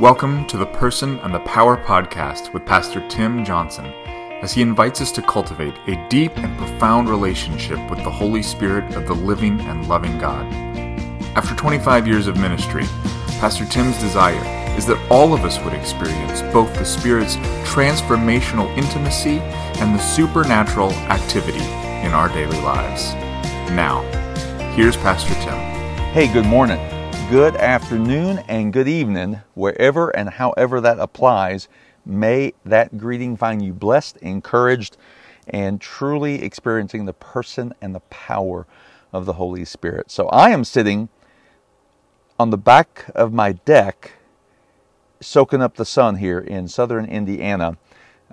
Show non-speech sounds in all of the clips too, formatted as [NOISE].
Welcome to the Person and the Power podcast with Pastor Tim Johnson as he invites us to cultivate a deep and profound relationship with the Holy Spirit of the living and loving God. After 25 years of ministry, Pastor Tim's desire is that all of us would experience both the Spirit's transformational intimacy and the supernatural activity in our daily lives. Now, here's Pastor Tim. Hey, good morning, good afternoon, and good evening, wherever and however that applies. May that greeting find you blessed, encouraged, and truly experiencing the person and the power of the Holy Spirit. So I am sitting on the back of my deck, soaking up the sun here in southern Indiana.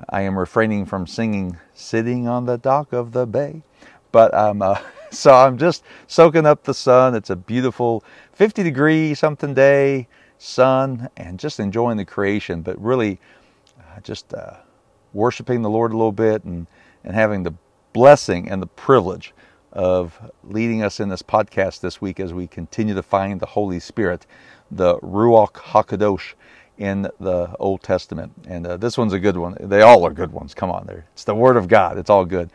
I am refraining from singing "Sitting on the Dock of the Bay," but um, uh, [LAUGHS] so I'm just soaking up the sun. It's a beautiful 50 degree something day, sun, and just enjoying the creation. But really, uh, just uh, worshiping the Lord a little bit and and having the blessing and the privilege of leading us in this podcast this week as we continue to find the Holy Spirit, the Ruach HaKadosh in the Old Testament. And uh, this one's a good one. They all are good ones. Come on, there. It's the Word of God. It's all good.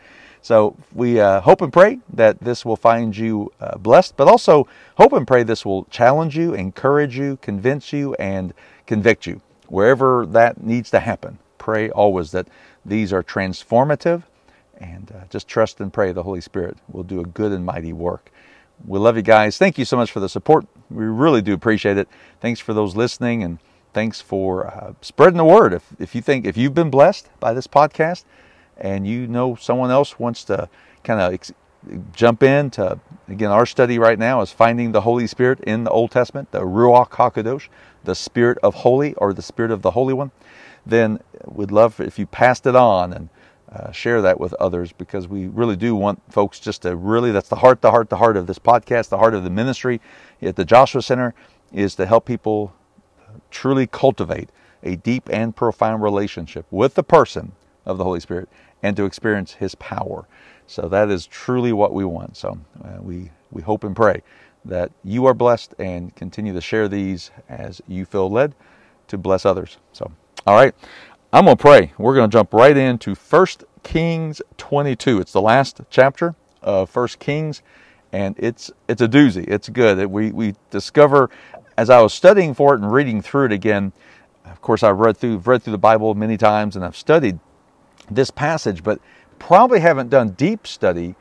So we uh, hope and pray that this will find you uh, blessed, but also hope and pray this will challenge you, encourage you, convince you, and convict you. Wherever that needs to happen, pray always that these are transformative and uh, just trust and pray the Holy Spirit will do a good and mighty work. We love you guys. Thank you so much for the support. We really do appreciate it. Thanks for those listening and thanks for uh, spreading the word. If, if you think, if you've been blessed by this podcast and you know someone else wants to kind of ex- jump in to, again, our study right now is finding the Holy Spirit in the Old Testament, the Ruach HaKadosh, the Spirit of Holy or the Spirit of the Holy One, then we'd love if you passed it on and uh, share that with others because we really do want folks just to really that's the heart the heart the heart of this podcast the heart of the ministry at the joshua center is to help people truly cultivate a deep and profound relationship with the person of the holy spirit and to experience his power so that is truly what we want so uh, we we hope and pray that you are blessed and continue to share these as you feel led to bless others so all right I'm going to pray. We're going to jump right into 1 Kings 22. It's the last chapter of 1 Kings, and it's it's a doozy. It's good. We we discover as I was studying for it and reading through it again. Of course, I've read through read through the Bible many times, and I've studied this passage, but probably haven't done deep study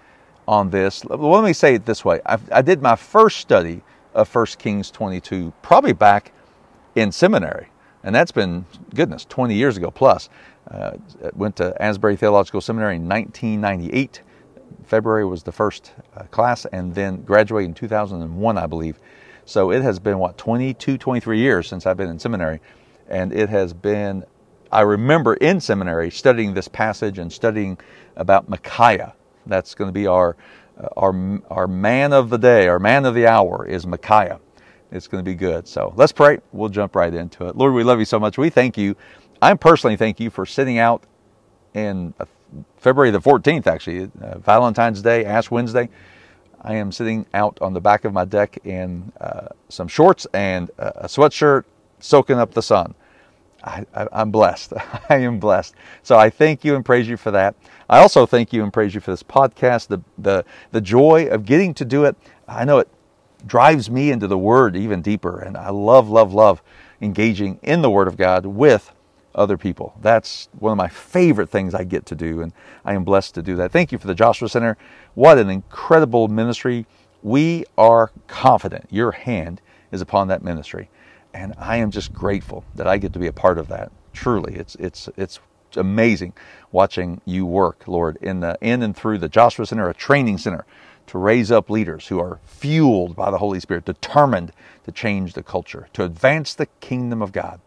on this. Let me say it this way: i I did my first study of 1 Kings 22 probably back in seminary and that's been goodness 20 years ago plus. Uh, went to Asbury Theological Seminary in 1998. February was the first uh, class, and then graduated in 2001, I believe. So it has been what 22, 23 years since I've been in seminary, and it has been. I remember in seminary studying this passage and studying about Micaiah. That's going to be our uh, our our man of the day, our man of the hour is Micaiah. It's going to be good. So let's pray. We'll jump right into it. Lord, we love you so much. We thank you. I personally thank you for sitting out in uh, February the 14th, actually, uh, Valentine's Day, Ash Wednesday. I am sitting out on the back of my deck in uh, some shorts and a sweatshirt, soaking up the sun. I, am blessed. [LAUGHS] I am blessed. So I thank you and praise you for that. I also thank you and praise you for this podcast, the the the joy of getting to do it. I know it drives me into the Word even deeper. And I love, love, love engaging in the Word of God with other people. That's one of my favorite things I get to do, and I am blessed to do that. Thank you for the Joshua Center. What an incredible ministry. We are confident your hand is upon that ministry, and I am just grateful that I get to be a part of that. Truly, it's it's it's amazing watching you work, Lord, in the in and through the Joshua Center, a training center to raise up leaders who are fueled by the Holy Spirit, determined to change the culture, to advance the kingdom of God.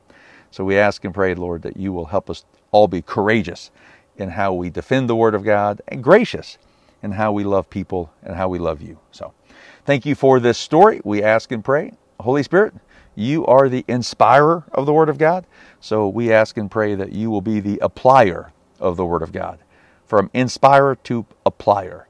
So we ask and pray, Lord, that you will help us all be courageous in how we defend the Word of God and gracious in how we love people and how we love you. So thank you for this story. We ask and pray. Holy Spirit, you are the inspirer of the Word of God. So we ask and pray that you will be the applier of the Word of God. From inspirer to applier.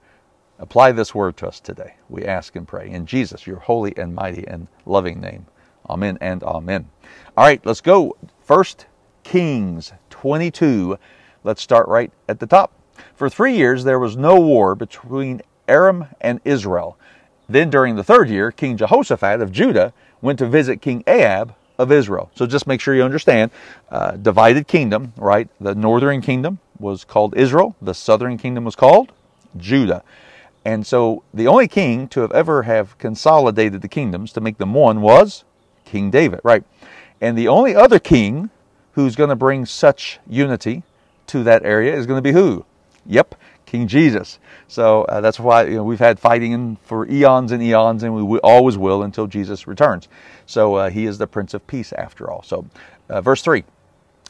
Apply this word to us today. We ask and pray in Jesus, your holy and mighty and loving name. Amen and amen. All right, let's go. First Kings 22. Let's start right at the top. For three years there was no war between Aram and Israel. Then during the third year, King Jehoshaphat of Judah went to visit King Ahab of Israel. So just make sure you understand uh, divided kingdom, right? The northern kingdom was called Israel, the southern kingdom was called Judah. And so the only king to have ever have consolidated the kingdoms to make them one was King David, right? And the only other king who's going to bring such unity to that area is going to be who? Yep, King Jesus. So uh, that's why you know, we've had fighting for eons and eons, and we always will until Jesus returns. So uh, he is the Prince of Peace after all. So, uh, verse 3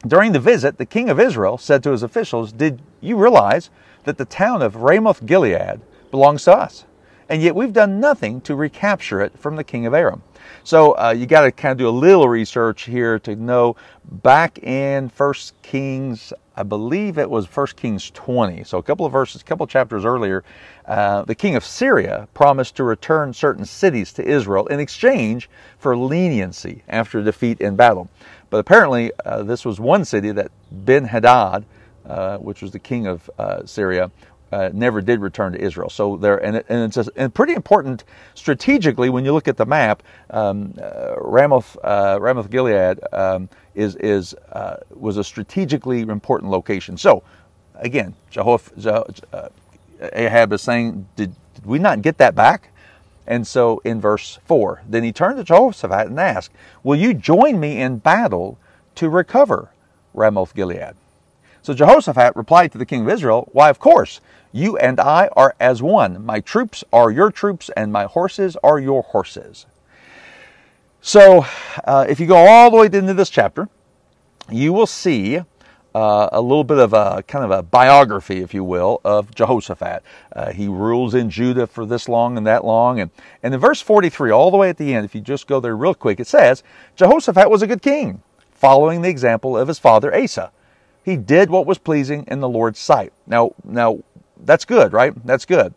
During the visit, the king of Israel said to his officials, Did you realize that the town of Ramoth Gilead belongs to us? And yet we've done nothing to recapture it from the king of Aram. So uh, you got to kind of do a little research here to know back in First Kings, I believe it was First Kings 20. So a couple of verses, a couple of chapters earlier, uh, the king of Syria promised to return certain cities to Israel in exchange for leniency after defeat in battle. But apparently, uh, this was one city that Ben Hadad, uh, which was the king of uh, Syria, uh, never did return to Israel. So there, and, it, and it's a, and pretty important strategically when you look at the map. Um, uh, Ramoth, uh, Ramoth Gilead um, is is uh, was a strategically important location. So again, Jehosh, uh, Ahab is saying, did, did we not get that back? And so in verse 4, then he turned to Jehoshaphat and asked, Will you join me in battle to recover Ramoth Gilead? So Jehoshaphat replied to the king of Israel, Why, of course, you and I are as one. My troops are your troops, and my horses are your horses. So, uh, if you go all the way into this chapter, you will see uh, a little bit of a kind of a biography, if you will, of Jehoshaphat. Uh, he rules in Judah for this long and that long. And, and in verse 43, all the way at the end, if you just go there real quick, it says Jehoshaphat was a good king, following the example of his father Asa. He did what was pleasing in the Lord's sight. Now, now that's good, right? That's good.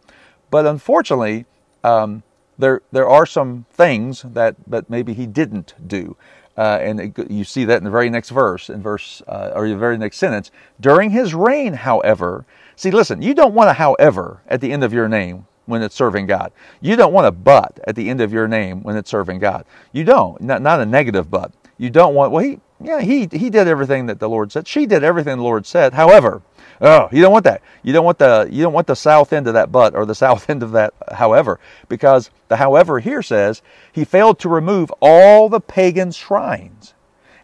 But unfortunately, um, there there are some things that that maybe he didn't do, uh, and it, you see that in the very next verse, in verse uh, or the very next sentence. During his reign, however, see, listen, you don't want a however at the end of your name when it's serving God. You don't want a but at the end of your name when it's serving God. You don't, not, not a negative but. You don't want, well, he, yeah, he, he did everything that the Lord said. She did everything the Lord said. However, Oh, you don't want that. You don't want the you don't want the south end of that butt or the [LAUGHS] south end of that however, because the however here says he failed to remove all the pagan shrines.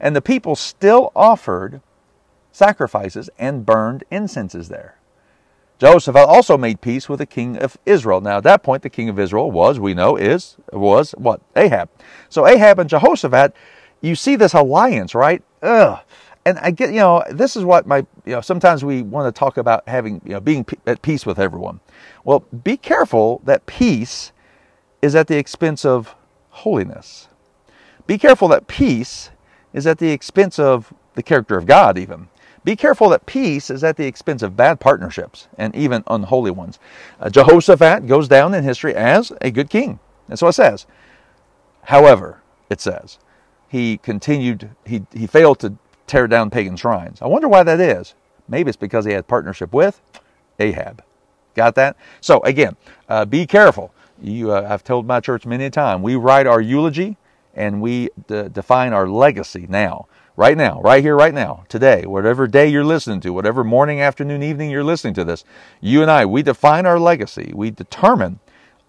And the people still offered sacrifices and burned incenses there. Joseph also made peace with the king of Israel. Now at that point the king of Israel was, we know, is was what? Ahab. So Ahab and Jehoshaphat, you see this alliance, right? Ugh and I get, you know, this is what my, you know, sometimes we want to talk about having, you know, being at peace with everyone. Well, be careful that peace is at the expense of holiness. Be careful that peace is at the expense of the character of God, even. Be careful that peace is at the expense of bad partnerships and even unholy ones. Uh, Jehoshaphat goes down in history as a good king. That's what it says. However, it says, he continued, he, he failed to tear down pagan shrines. I wonder why that is. Maybe it's because he had partnership with Ahab. Got that? So again, uh, be careful. You, uh, I've told my church many a time, we write our eulogy and we define our legacy now, right now, right here, right now, today, whatever day you're listening to, whatever morning, afternoon, evening you're listening to this. You and I, we define our legacy. We determine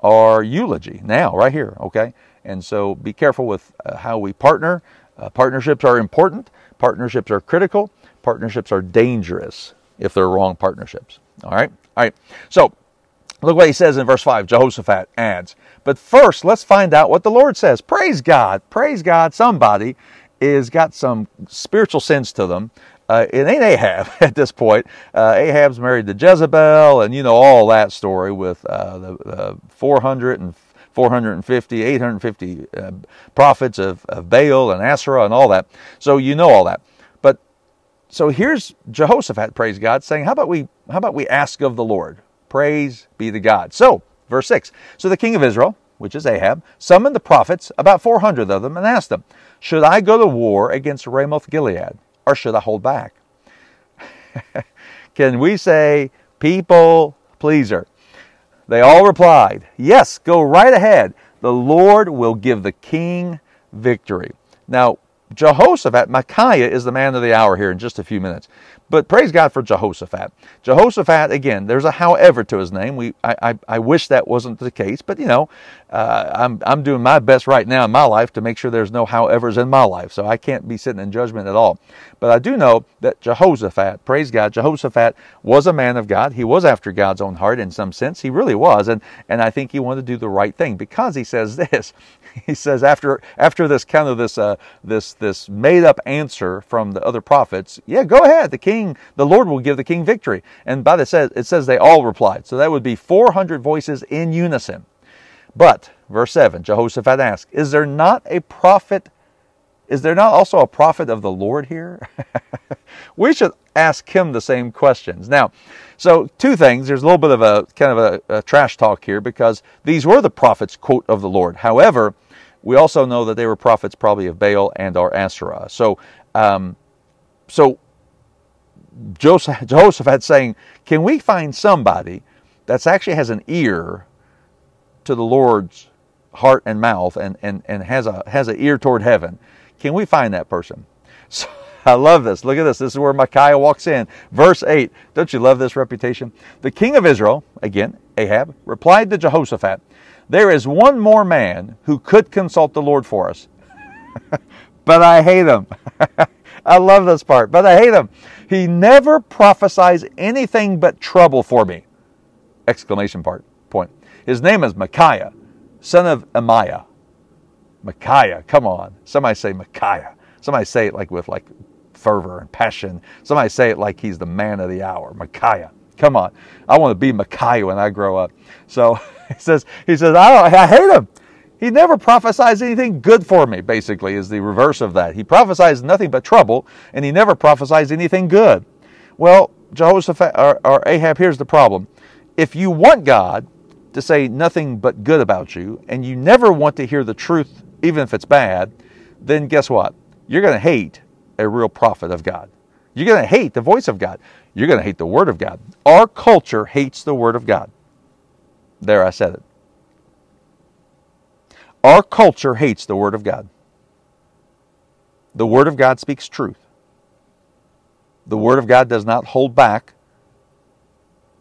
our eulogy now, right here, okay? And so be careful with uh, how we partner. Uh, partnerships are important. Partnerships are critical. Partnerships are dangerous if they're wrong partnerships. All right? All right. So, look what he says in verse 5. Jehoshaphat adds, But first, let's find out what the Lord says. Praise God. Praise God. Somebody is got some spiritual sense to them. Uh, it ain't Ahab [LAUGHS] at this point. Uh, Ahab's married to Jezebel, and you know all that story with uh, the uh, 400 and 450, 850 uh, prophets of, of Baal and Asherah and all that. So you know all that. But so here's Jehoshaphat, praise God, saying, How about we how about we ask of the Lord? Praise be to God. So, verse 6. So the king of Israel which is Ahab, summoned the prophets, about 400 of them, and asked them, Should I go to war against Ramoth Gilead, or should I hold back? [LAUGHS] Can we say, people pleaser? They all replied, Yes, go right ahead. The Lord will give the king victory. Now, Jehoshaphat, Micaiah is the man of the hour here in just a few minutes. But praise God for Jehoshaphat. Jehoshaphat, again, there's a however to his name. We, I, I, I wish that wasn't the case, but you know, uh, I'm, I'm doing my best right now in my life to make sure there's no howevers in my life. So I can't be sitting in judgment at all. But I do know that Jehoshaphat, praise God, Jehoshaphat was a man of God. He was after God's own heart in some sense. He really was. And, and I think he wanted to do the right thing because he says [LAUGHS] this. He says after after this kind of this uh, this this made up answer from the other prophets, yeah, go ahead. The king, the Lord will give the king victory. And by the says it says they all replied. So that would be 400 voices in unison. But verse 7, Jehoshaphat asked, Is there not a prophet? Is there not also a prophet of the Lord here? [LAUGHS] we should ask him the same questions. Now, so two things. There's a little bit of a kind of a, a trash talk here because these were the prophets, quote, of the Lord. However, we also know that they were prophets probably of Baal and or Asherah. So, um, so Joseph, Jehoshaphat saying, can we find somebody that actually has an ear to the Lord's heart and mouth and, and, and has a has an ear toward heaven? Can we find that person? [LAUGHS] So, I love this. Look at this. This is where Micaiah walks in. Verse 8. Don't you love this reputation? The king of Israel, again, Ahab, replied to Jehoshaphat, There is one more man who could consult the Lord for us. [LAUGHS] but I hate him. [LAUGHS] I love this part, but I hate him. He never prophesies anything but trouble for me. Exclamation part. Point. His name is Micaiah, son of Amiah. Micaiah, come on. Somebody say Micaiah. Somebody say it like with like fervor and passion. Somebody say it like he's the man of the hour. Micaiah. Come on. I want to be Micaiah when I grow up. So [LAUGHS] he says, he says, I, I hate him. He never prophesies anything good for me, basically, is the reverse of that. He prophesies nothing but trouble, and he never prophesies anything good. Well, Jehoshaphat or, or Ahab, here's the problem. If you want God to say nothing but good about you, and you never want to hear the truth, even if it's bad, then guess what? You're going to hate a real prophet of God. You're going to hate the voice of God. You're going to hate the Word of God. Our culture hates the Word of God. There, I said it. Our culture hates the Word of God. The Word of God speaks truth. The Word of God does not hold back.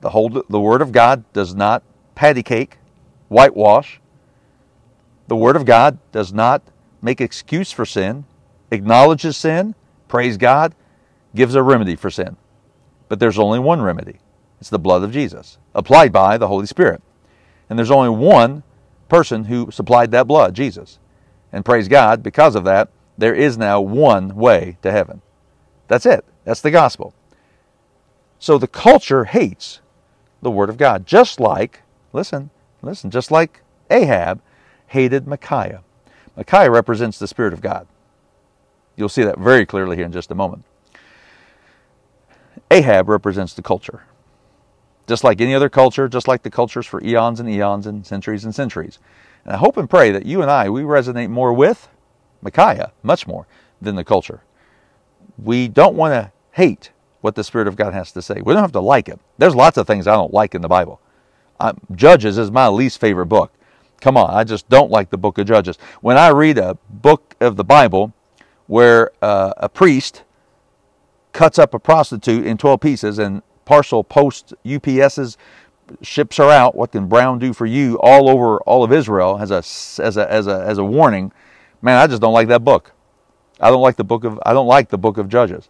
The, hold, the Word of God does not patty cake, whitewash. The Word of God does not make excuse for sin, acknowledges sin, praise God, gives a remedy for sin. But there's only one remedy it's the blood of Jesus, applied by the Holy Spirit. And there's only one person who supplied that blood, Jesus. And praise God, because of that, there is now one way to heaven. That's it. That's the gospel. So the culture hates the Word of God, just like, listen, listen, just like Ahab hated Micaiah. Micaiah represents the Spirit of God. You'll see that very clearly here in just a moment. Ahab represents the culture. Just like any other culture, just like the cultures for eons and eons and centuries and centuries. And I hope and pray that you and I, we resonate more with Micaiah, much more, than the culture. We don't want to hate what the Spirit of God has to say. We don't have to like it. There's lots of things I don't like in the Bible. Uh, Judges is my least favorite book. Come on, I just don't like the book of Judges. When I read a book of the Bible where uh, a priest cuts up a prostitute in 12 pieces and parcel post UPS's ships are out, what can Brown do for you all over all of Israel as a, as a, as a, as a warning, man, I just don't like that book. I don't like the book of I don't like the book of Judges,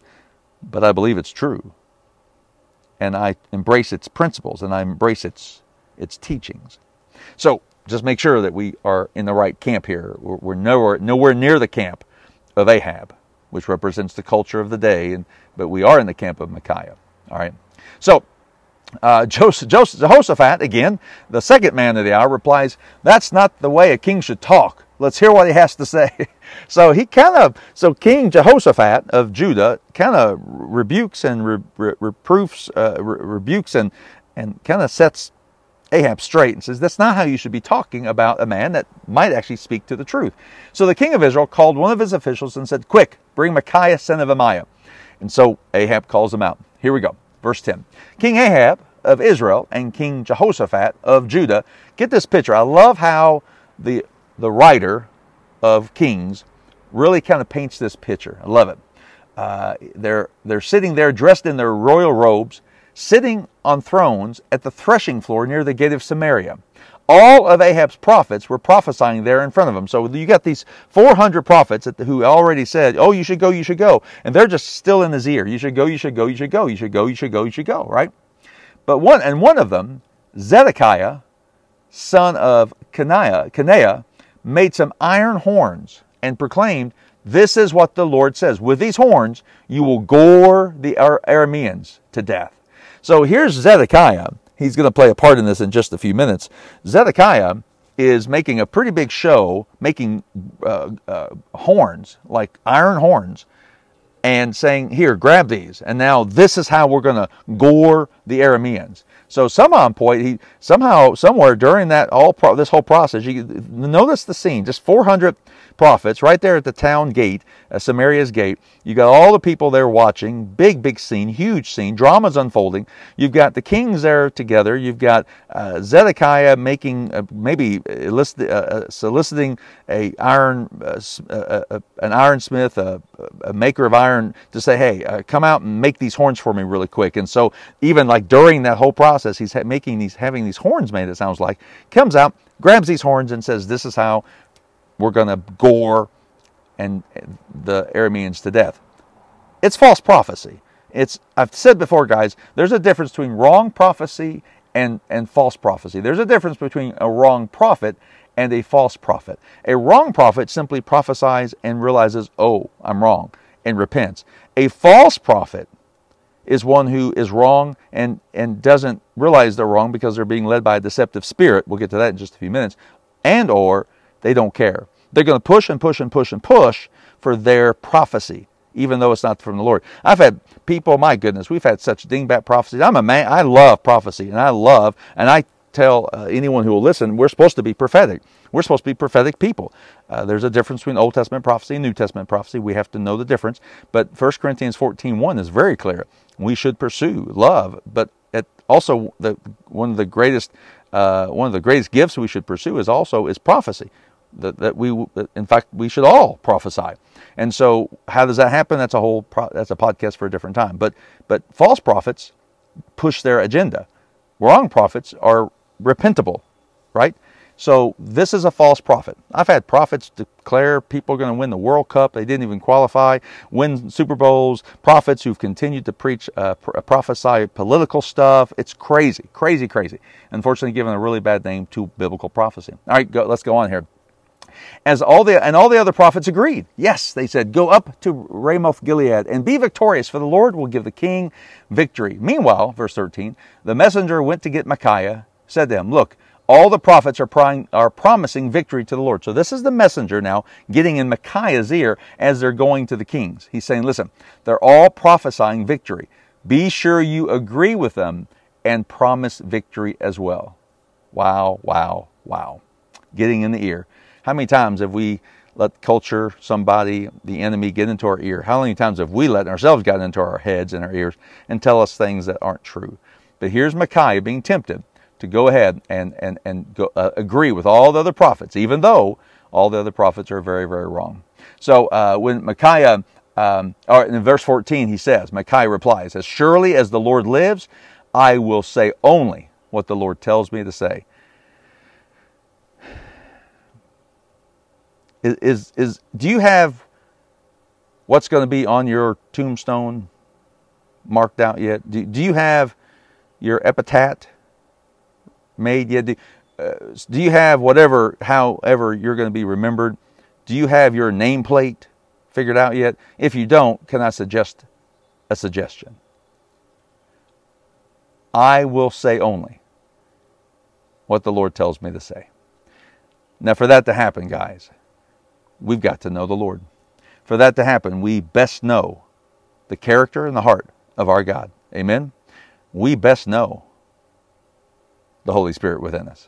but I believe it's true. And I embrace its principles and I embrace its its teachings. So just make sure that we are in the right camp here. We're, we're nowhere, nowhere near the camp of Ahab, which represents the culture of the day, and, but we are in the camp of Micaiah. All right. So uh, [LAUGHS] Joseph, Joseph, Jehoshaphat, again, the second man of the hour, replies, That's not the way a king should talk. Let's hear what he has to [LAUGHS] say. so he kind of, so King Jehoshaphat of Judah kind of rebukes and re, re, reproofs, uh, re, rebukes and, and kind of sets Ahab straight and says, That's not how you should be talking about a man that might actually speak to the truth. So the king of Israel called one of his officials and said, Quick, bring Micaiah, son of Amiah. And so Ahab calls him out. Here we go. Verse 10. King Ahab of Israel and King Jehoshaphat of Judah. Get this picture. I love how the, the writer of Kings really kind of paints this picture. I love it. Uh, they're, they're sitting there dressed in their royal robes, sitting on thrones at the threshing floor near the gate of Samaria. All of Ahab's prophets were prophesying there in front of him. So you got these 400 prophets who already said, Oh, you should go, you should go. And they're just still in his ear. You should go, you should go, you should go, you should go, you should go, you should go, right? But one, and one of them, Zedekiah, son of Kenaiah, made some iron horns and proclaimed, This is what the Lord says. With these horns, you will gore the Arameans to death. So here's Zedekiah. He's going to play a part in this in just a few minutes. Zedekiah is making a pretty big show, making uh, uh, horns, like iron horns, and saying, Here, grab these. And now this is how we're going to gore the Arameans. So somehow, point, he somehow, somewhere during that all pro, this whole process, you notice the scene. Just 400 prophets right there at the town gate, uh, Samaria's gate. You got all the people there watching. Big, big scene, huge scene. Drama's unfolding. You've got the kings there together. You've got uh, Zedekiah making uh, maybe uh, uh, soliciting a iron, uh, an ironsmith, a, a, maker of iron, to say, "Hey, come out and make these horns for me really quick." And so even like during that whole process, he's making these, having these horns made. It sounds like comes out, grabs these horns, and says, "This is how we're going to gore and the Arameans to death. It's false prophecy. It's I've said before, guys. There's a difference between wrong prophecy and and false prophecy. There's a difference between a wrong prophet and a false prophet. A wrong prophet simply prophesies and realizes, oh, I'm wrong, and repents. A false prophet is one who is wrong and, and doesn't realize they're wrong because they're being led by a deceptive spirit. We'll get to that in just a few minutes. And or they don't care. They're going to push and push and push and push for their prophecy, even though it's not from the Lord. I've had people, my goodness, we've had such dingbat prophecies. I'm a man, I love prophecy, and I love, and I tell uh, anyone who will listen, we're supposed to be prophetic. We're supposed to be prophetic people. Uh, there's a difference between Old Testament prophecy and New Testament prophecy. We have to know the difference. But 1 Corinthians 14 1 is very clear. We should pursue love, but also the, one of the greatest uh, one of the greatest gifts we should pursue is also is prophecy that, that we in fact we should all prophesy and so how does that happen that's a whole pro, that's a podcast for a different time but but false prophets push their agenda wrong prophets are repentable right? So this is a false prophet. I've had prophets declare people are going to win the world cup. They didn't even qualify win super bowls. Prophets who've continued to preach uh, prophesy political stuff. It's crazy crazy crazy. Unfortunately given a really bad name to biblical prophecy. All right go, let's go on here. As all the and all the other prophets agreed. Yes, they said, "Go up to Ramoth Gilead and be victorious, for the Lord will give the king victory." Meanwhile, verse 13, the messenger went to get Micaiah, said to him, "Look, all the prophets are, prying, are promising victory to the Lord." So this is the messenger now getting in Micaiah's ear as they're going to the kings. He's saying, "Listen, they're all prophesying victory. Be sure you agree with them and promise victory as well." Wow, wow, wow. Getting in the ear. How many times have we let culture, somebody, the enemy get into our ear? How many times have we let ourselves get into our heads and our ears and tell us things that aren't true? But here's Micaiah being tempted to go ahead and, and, and go, uh, agree with all the other prophets, even though all the other prophets are very, very wrong. So uh, when Micaiah, um, or in verse 14, he says, Micaiah replies, As surely as the Lord lives, I will say only what the Lord tells me to say. is, is, is do you have what's going to be on your tombstone marked out yet? Do, do you have your epitaph made yet? Do, uh, do you have whatever, however you're going to be remembered? Do you have your nameplate figured out yet? If you don't, can I suggest a suggestion? I will say only what the Lord tells me to say. Now, for that to happen, guys, we've got to know the Lord. For that to happen, we best know the character and the heart of our God. Amen? We best know the Holy Spirit within us.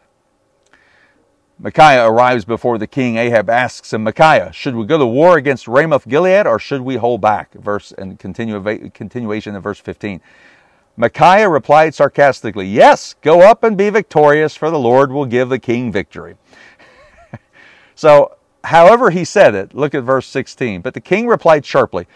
Micaiah arrives before the king. Ahab asks him, Micaiah, should we go to war against Ramoth Gilead or should we hold back? Verse and continue, continuation of verse 15. Micaiah replied sarcastically, Yes, go up and be victorious, for the Lord will give the king victory. [LAUGHS] so, however he said it, look at verse 16. But the king replied sharply,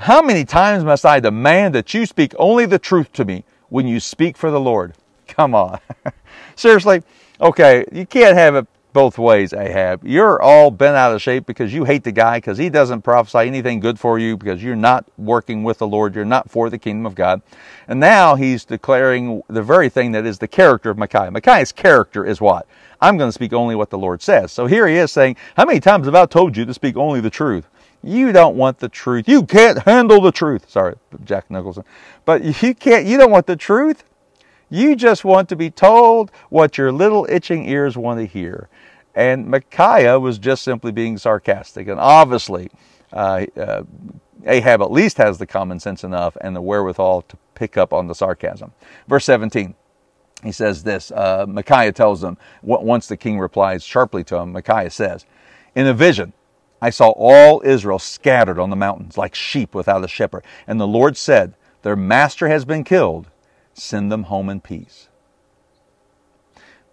How many times must I demand that you speak only the truth to me when you speak for the Lord? Come on. [LAUGHS] Seriously, okay, you can't have it both ways, Ahab. You're all bent out of shape because you hate the guy because he doesn't prophesy anything good for you because you're not working with the Lord. You're not for the kingdom of God. And now he's declaring the very thing that is the character of Micaiah. Micaiah's character is what? I'm going to speak only what the Lord says. So here he is saying, How many times have I told you to speak only the truth? You don't want the truth. You can't handle the truth. Sorry, Jack Nicholson. But you can't, you don't want the truth. You just want to be told what your little itching ears want to hear. And Micaiah was just simply being sarcastic. And obviously, uh, uh, Ahab at least has the common sense enough and the wherewithal to pick up on the sarcasm. Verse 17, he says this uh, Micaiah tells them, once the king replies sharply to him, Micaiah says, In a vision, I saw all Israel scattered on the mountains like sheep without a shepherd. And the Lord said, Their master has been killed. Send them home in peace.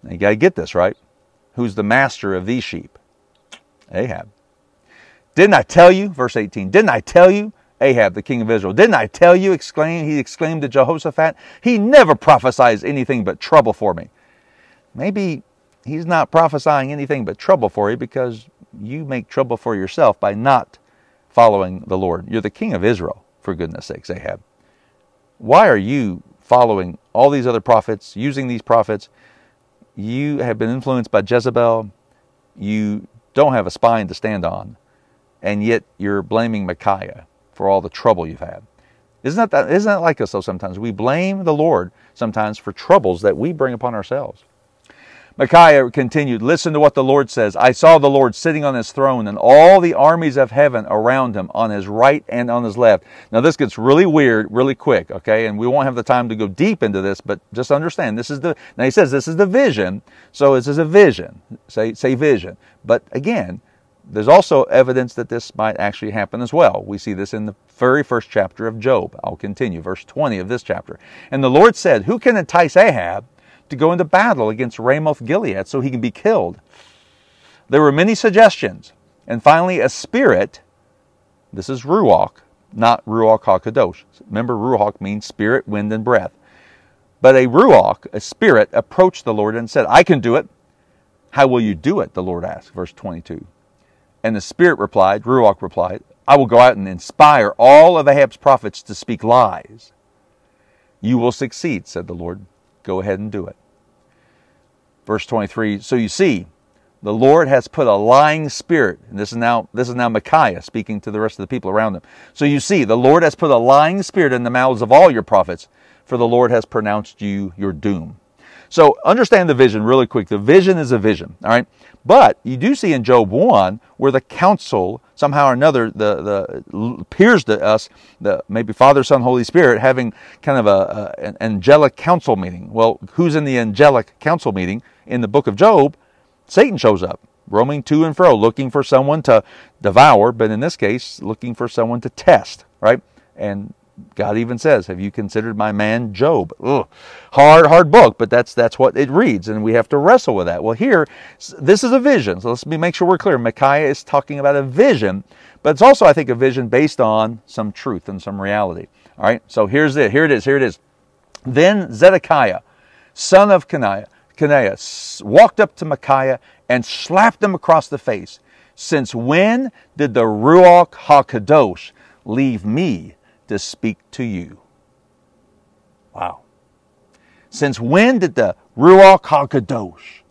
Now you got to get this, right? Who's the master of these sheep? Ahab. Didn't I tell you, verse 18, didn't I tell you, Ahab, the king of Israel, didn't I tell you, exclaim, he exclaimed to Jehoshaphat, he never prophesies anything but trouble for me. Maybe he's not prophesying anything but trouble for you because you make trouble for yourself by not following the Lord. You're the king of Israel, for goodness sakes, Ahab. Why are you following all these other prophets, using these prophets? you have been influenced by Jezebel, you don't have a spine to stand on, and yet you're blaming Micaiah for all the trouble you've had. Isn't that, that, isn't that like us though sometimes? We blame the Lord sometimes for troubles that we bring upon ourselves. Micaiah continued, Listen to what the Lord says. I saw the Lord sitting on his throne and all the armies of heaven around him on his right and on his left. Now, this gets really weird really quick, okay? And we won't have the time to go deep into this, but just understand this is the, now he says this is the vision. So this is a vision. Say, say vision. But again, there's also evidence that this might actually happen as well. We see this in the very first chapter of Job. I'll continue, verse 20 of this chapter. And the Lord said, Who can entice Ahab? To go into battle against Ramoth Gilead so he can be killed. There were many suggestions. And finally, a spirit, this is Ruach, not Ruach HaKadosh. Remember, Ruach means spirit, wind, and breath. But a Ruach, a spirit, approached the Lord and said, I can do it. How will you do it? The Lord asked, verse 22. And the Spirit replied, Ruach replied, I will go out and inspire all of Ahab's prophets to speak lies. You will succeed, said the Lord. Go ahead and do it. Verse 23, so you see, the Lord has put a lying spirit, and this is now this is now Micaiah speaking to the rest of the people around him. So you see, the Lord has put a lying spirit in the mouths of all your prophets, for the Lord has pronounced you your doom. So understand the vision really quick. The vision is a vision, all right? But you do see in Job 1 where the council, somehow or another, the, the appears to us, the maybe Father, Son, Holy Spirit, having kind of a, a, an angelic council meeting. Well, who's in the angelic council meeting? In the book of Job, Satan shows up, roaming to and fro, looking for someone to devour, but in this case, looking for someone to test, right? And God even says, "Have you considered my man Job?" Ugh. Hard, hard book, but that's that's what it reads, and we have to wrestle with that. Well, here, this is a vision. So let's make sure we're clear. Micaiah is talking about a vision, but it's also, I think, a vision based on some truth and some reality. All right. So here's it. Here it is. Here it is. Then Zedekiah, son of Kenaiah, Kenaiah walked up to Micaiah and slapped him across the face. Since when did the Ruach HaKadosh leave me to speak to you. Wow. Since when did the Ruach HaKadosh,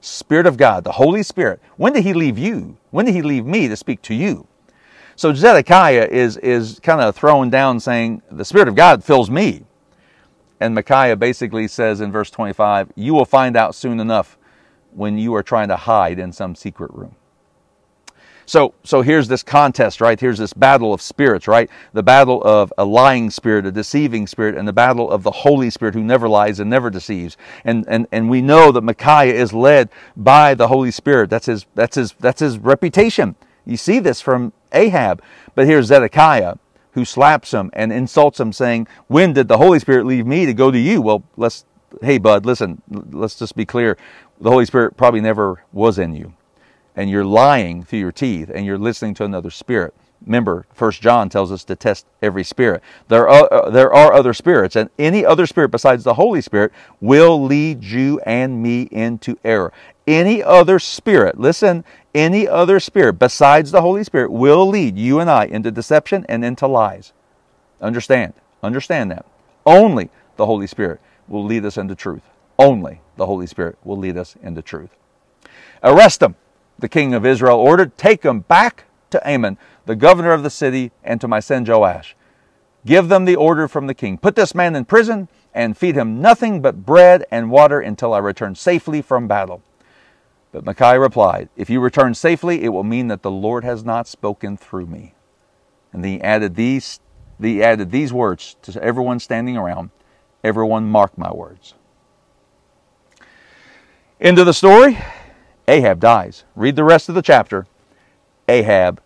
Spirit of God, the Holy Spirit, when did He leave you? When did He leave me to speak to you? So Zedekiah is, is kind of throwing down saying, The Spirit of God fills me. And Micaiah basically says in verse 25, You will find out soon enough when you are trying to hide in some secret room. So, so here's this contest, right? Here's this battle of spirits, right? The battle of a lying spirit, a deceiving spirit, and the battle of the Holy Spirit who never lies and never deceives. And, and, and we know that Micaiah is led by the Holy Spirit. That's his, that's his, that's his reputation. You see this from Ahab. But here's Zedekiah who slaps him and insults him, saying, When did the Holy Spirit leave me to go to you? Well, let's, hey, bud, listen, let's just be clear. The Holy Spirit probably never was in you. And you're lying through your teeth and you're listening to another spirit. Remember, First John tells us to test every spirit. There are, uh, there are other spirits, and any other spirit besides the Holy Spirit will lead you and me into error. Any other spirit, listen, any other spirit besides the Holy Spirit will lead you and I into deception and into lies. Understand. Understand that. Only the Holy Spirit will lead us into truth. Only the Holy Spirit will lead us into truth. Arrest them, the king of Israel ordered. Take them back to Amon, the governor of the city, and to my son Joash. Give them the order from the king. Put this man in prison and feed him nothing but bread and water until I return safely from battle. But Micaiah replied, If you return safely, it will mean that the Lord has not spoken through me. And he added these, he added these words to everyone standing around Everyone mark my words. End of the story Ahab dies. Read the rest of the chapter. Ahab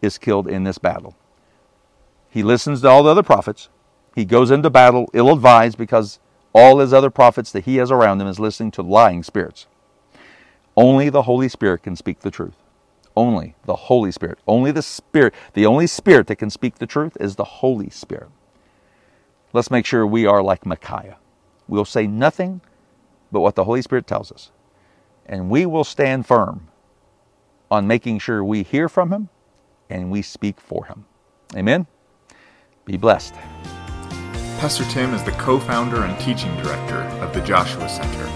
is killed in this battle. He listens to all the other prophets. He goes into battle ill advised because all his other prophets that he has around him is listening to lying spirits. Only the Holy Spirit can speak the truth. Only the Holy Spirit. Only the Spirit. The only Spirit that can speak the truth is the Holy Spirit. Let's make sure we are like Micaiah. We'll say nothing but what the Holy Spirit tells us. And we will stand firm on making sure we hear from Him and we speak for Him. Amen? Be blessed. Pastor Tim is the co founder and teaching director of the Joshua Center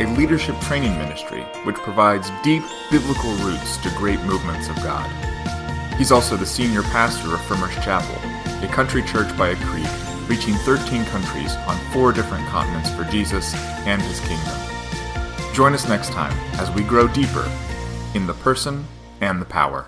a leadership training ministry which provides deep biblical roots to great movements of God. He's also the senior pastor of Frimer's Chapel, a country church by a creek, reaching 13 countries on four different continents for Jesus and his kingdom. Join us next time as we grow deeper in the person and the power.